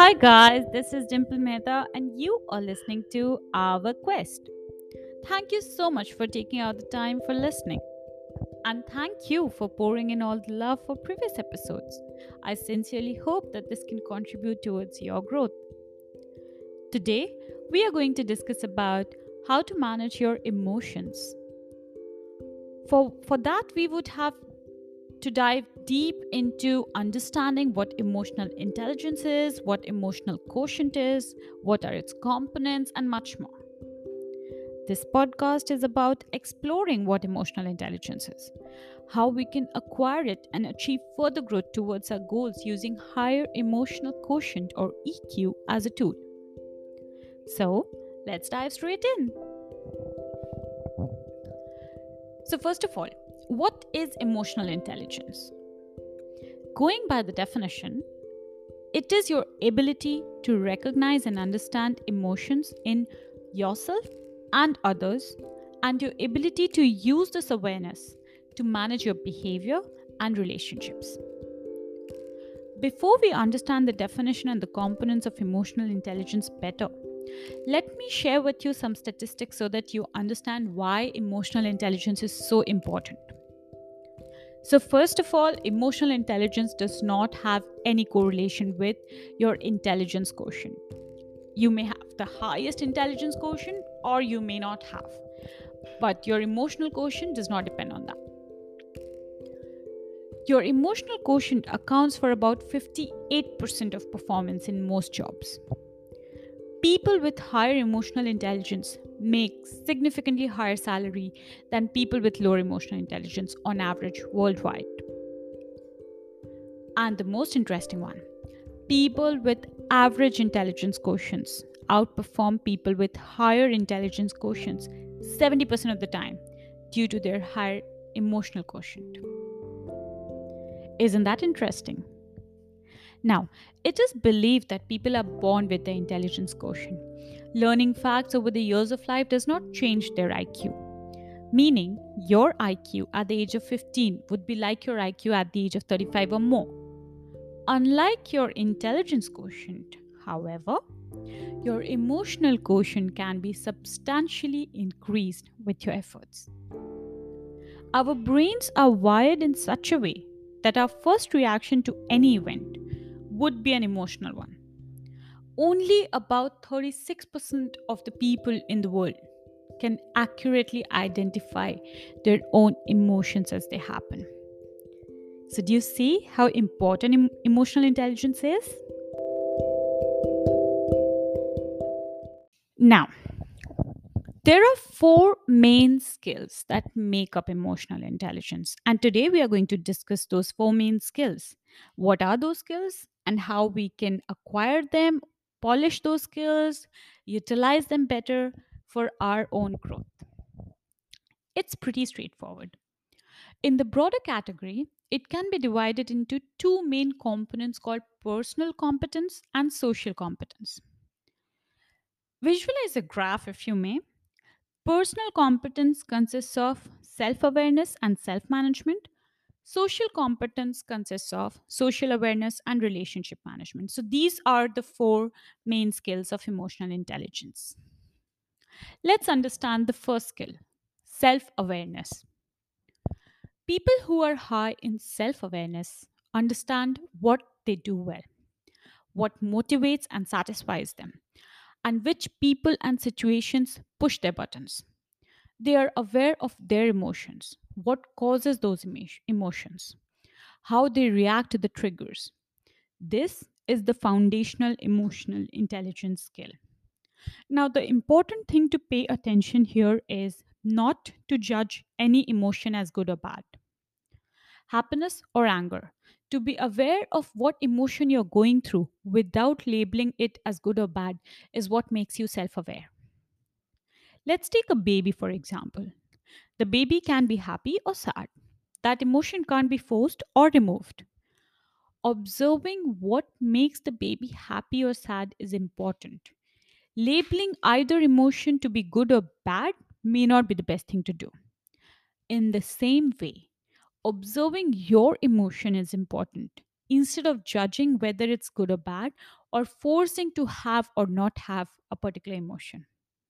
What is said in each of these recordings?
Hi, guys, this is Dimple Mehta, and you are listening to Our Quest. Thank you so much for taking out the time for listening. And thank you for pouring in all the love for previous episodes. I sincerely hope that this can contribute towards your growth. Today, we are going to discuss about how to manage your emotions. For, for that, we would have to dive deep into understanding what emotional intelligence is, what emotional quotient is, what are its components, and much more. This podcast is about exploring what emotional intelligence is, how we can acquire it and achieve further growth towards our goals using higher emotional quotient or EQ as a tool. So, let's dive straight in. So, first of all, what is emotional intelligence? Going by the definition, it is your ability to recognize and understand emotions in yourself and others, and your ability to use this awareness to manage your behavior and relationships. Before we understand the definition and the components of emotional intelligence better, let me share with you some statistics so that you understand why emotional intelligence is so important. So, first of all, emotional intelligence does not have any correlation with your intelligence quotient. You may have the highest intelligence quotient or you may not have, but your emotional quotient does not depend on that. Your emotional quotient accounts for about 58% of performance in most jobs. People with higher emotional intelligence make significantly higher salary than people with lower emotional intelligence on average worldwide. And the most interesting one people with average intelligence quotients outperform people with higher intelligence quotients 70% of the time due to their higher emotional quotient. Isn't that interesting? Now, it is believed that people are born with the intelligence quotient. Learning facts over the years of life does not change their IQ. Meaning, your IQ at the age of 15 would be like your IQ at the age of 35 or more. Unlike your intelligence quotient, however, your emotional quotient can be substantially increased with your efforts. Our brains are wired in such a way that our first reaction to any event would be an emotional one. Only about 36% of the people in the world can accurately identify their own emotions as they happen. So, do you see how important em- emotional intelligence is? Now, there are four main skills that make up emotional intelligence. And today we are going to discuss those four main skills. What are those skills and how we can acquire them, polish those skills, utilize them better for our own growth? It's pretty straightforward. In the broader category, it can be divided into two main components called personal competence and social competence. Visualize a graph, if you may. Personal competence consists of self awareness and self management. Social competence consists of social awareness and relationship management. So, these are the four main skills of emotional intelligence. Let's understand the first skill self awareness. People who are high in self awareness understand what they do well, what motivates and satisfies them, and which people and situations push their buttons. They are aware of their emotions, what causes those emo- emotions, how they react to the triggers. This is the foundational emotional intelligence skill. Now, the important thing to pay attention here is not to judge any emotion as good or bad happiness, or anger. To be aware of what emotion you're going through without labeling it as good or bad is what makes you self aware. Let's take a baby, for example. The baby can be happy or sad. That emotion can't be forced or removed. Observing what makes the baby happy or sad is important. Labeling either emotion to be good or bad may not be the best thing to do. In the same way, observing your emotion is important. instead of judging whether it's good or bad or forcing to have or not have a particular emotion.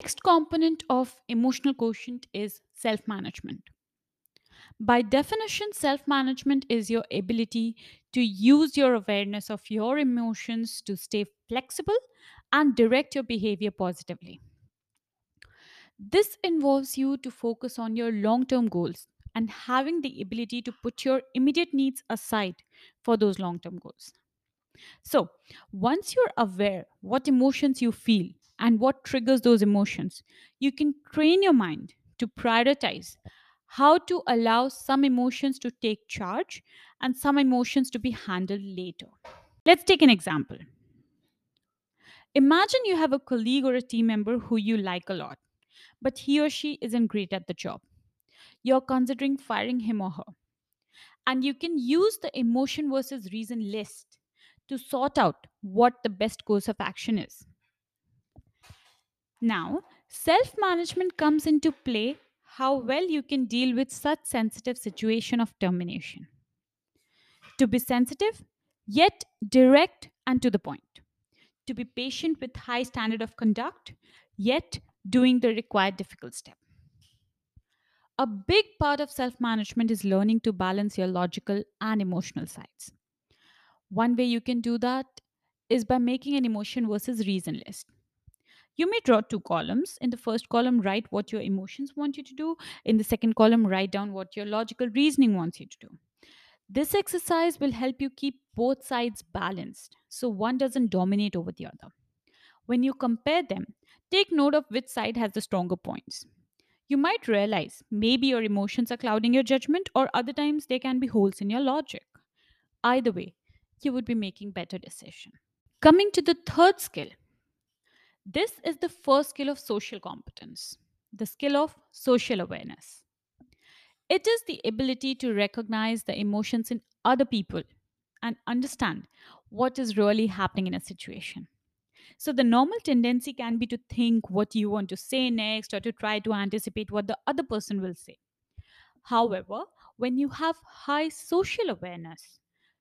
Next component of emotional quotient is self management. By definition, self management is your ability to use your awareness of your emotions to stay flexible and direct your behavior positively. This involves you to focus on your long term goals and having the ability to put your immediate needs aside for those long term goals. So, once you're aware what emotions you feel and what triggers those emotions, you can train your mind to prioritize how to allow some emotions to take charge and some emotions to be handled later. Let's take an example. Imagine you have a colleague or a team member who you like a lot, but he or she isn't great at the job. You're considering firing him or her. And you can use the emotion versus reason list to sort out what the best course of action is. Now, self management comes into play how well you can deal with such sensitive situation of termination. To be sensitive, yet direct and to the point. To be patient with high standard of conduct, yet doing the required difficult step. A big part of self management is learning to balance your logical and emotional sides. One way you can do that is by making an emotion versus reason list. You may draw two columns. In the first column, write what your emotions want you to do. In the second column, write down what your logical reasoning wants you to do. This exercise will help you keep both sides balanced so one doesn't dominate over the other. When you compare them, take note of which side has the stronger points. You might realize maybe your emotions are clouding your judgment, or other times there can be holes in your logic. Either way, you would be making better decisions. Coming to the third skill. This is the first skill of social competence, the skill of social awareness. It is the ability to recognize the emotions in other people and understand what is really happening in a situation. So, the normal tendency can be to think what you want to say next or to try to anticipate what the other person will say. However, when you have high social awareness,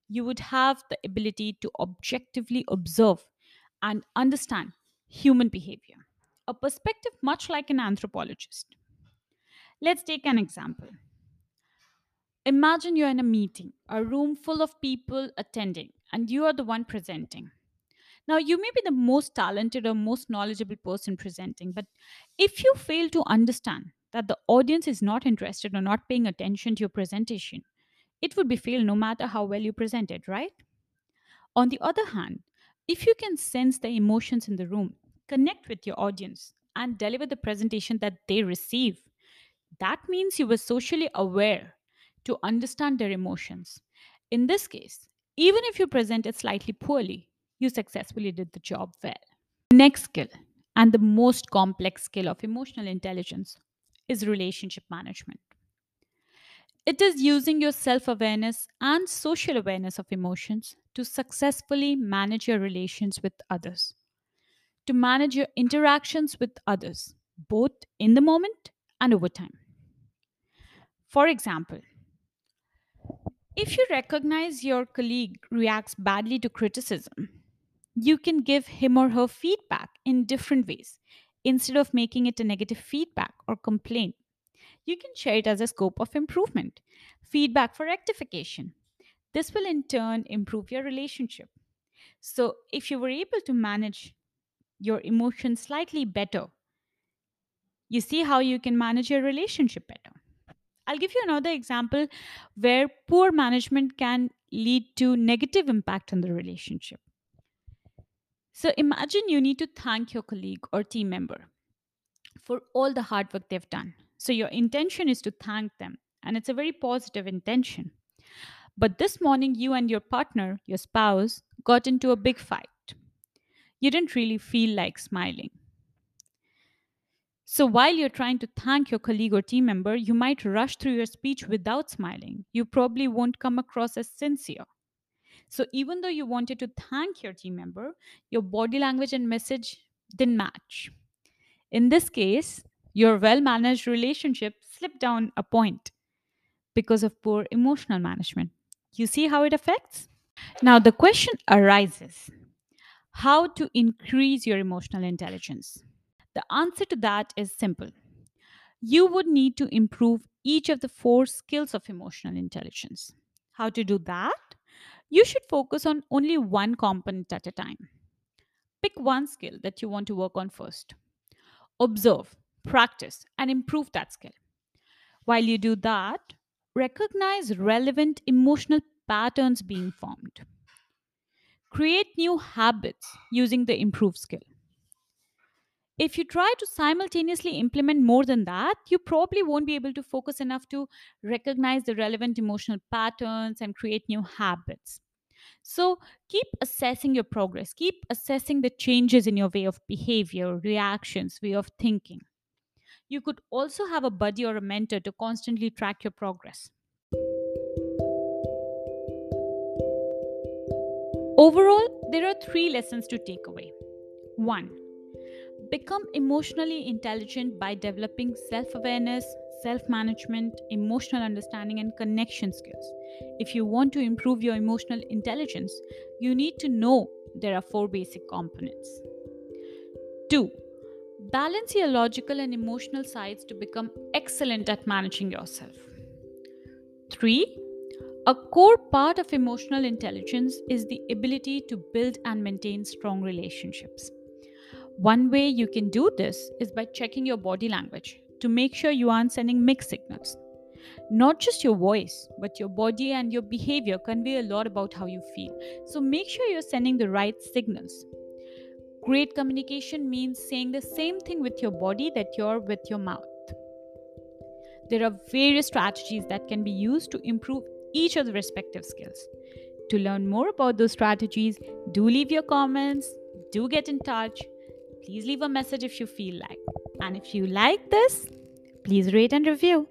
you would have the ability to objectively observe and understand human behavior, a perspective much like an anthropologist. Let's take an example. Imagine you're in a meeting, a room full of people attending, and you are the one presenting. Now, you may be the most talented or most knowledgeable person presenting, but if you fail to understand that the audience is not interested or not paying attention to your presentation, it would be fail no matter how well you presented, right? On the other hand, if you can sense the emotions in the room, connect with your audience, and deliver the presentation that they receive, that means you were socially aware to understand their emotions. In this case, even if you presented slightly poorly, you successfully did the job well. Next skill, and the most complex skill of emotional intelligence, is relationship management. It is using your self awareness and social awareness of emotions to successfully manage your relations with others, to manage your interactions with others, both in the moment and over time. For example, if you recognize your colleague reacts badly to criticism, you can give him or her feedback in different ways. Instead of making it a negative feedback or complaint, you can share it as a scope of improvement, feedback for rectification. This will in turn improve your relationship. So, if you were able to manage your emotions slightly better, you see how you can manage your relationship better. I'll give you another example where poor management can lead to negative impact on the relationship. So imagine you need to thank your colleague or team member for all the hard work they've done. So your intention is to thank them, and it's a very positive intention. But this morning, you and your partner, your spouse, got into a big fight. You didn't really feel like smiling. So while you're trying to thank your colleague or team member, you might rush through your speech without smiling. You probably won't come across as sincere. So even though you wanted to thank your team member, your body language and message didn't match. In this case, your well managed relationship slipped down a point because of poor emotional management. You see how it affects? Now, the question arises how to increase your emotional intelligence? The answer to that is simple. You would need to improve each of the four skills of emotional intelligence. How to do that? You should focus on only one component at a time. Pick one skill that you want to work on first. Observe, practice, and improve that skill. While you do that, recognize relevant emotional patterns being formed. Create new habits using the improved skill. If you try to simultaneously implement more than that, you probably won't be able to focus enough to recognize the relevant emotional patterns and create new habits. So keep assessing your progress, keep assessing the changes in your way of behavior, reactions, way of thinking. You could also have a buddy or a mentor to constantly track your progress. Overall, there are three lessons to take away. One, become emotionally intelligent by developing self awareness, self management, emotional understanding, and connection skills. If you want to improve your emotional intelligence, you need to know there are four basic components. Two, balance your logical and emotional sides to become excellent at managing yourself. Three, a core part of emotional intelligence is the ability to build and maintain strong relationships. One way you can do this is by checking your body language to make sure you aren't sending mixed signals. Not just your voice, but your body and your behavior convey a lot about how you feel. So make sure you're sending the right signals. Great communication means saying the same thing with your body that you're with your mouth. There are various strategies that can be used to improve each of the respective skills. To learn more about those strategies, do leave your comments, do get in touch. Please leave a message if you feel like. And if you like this, please rate and review.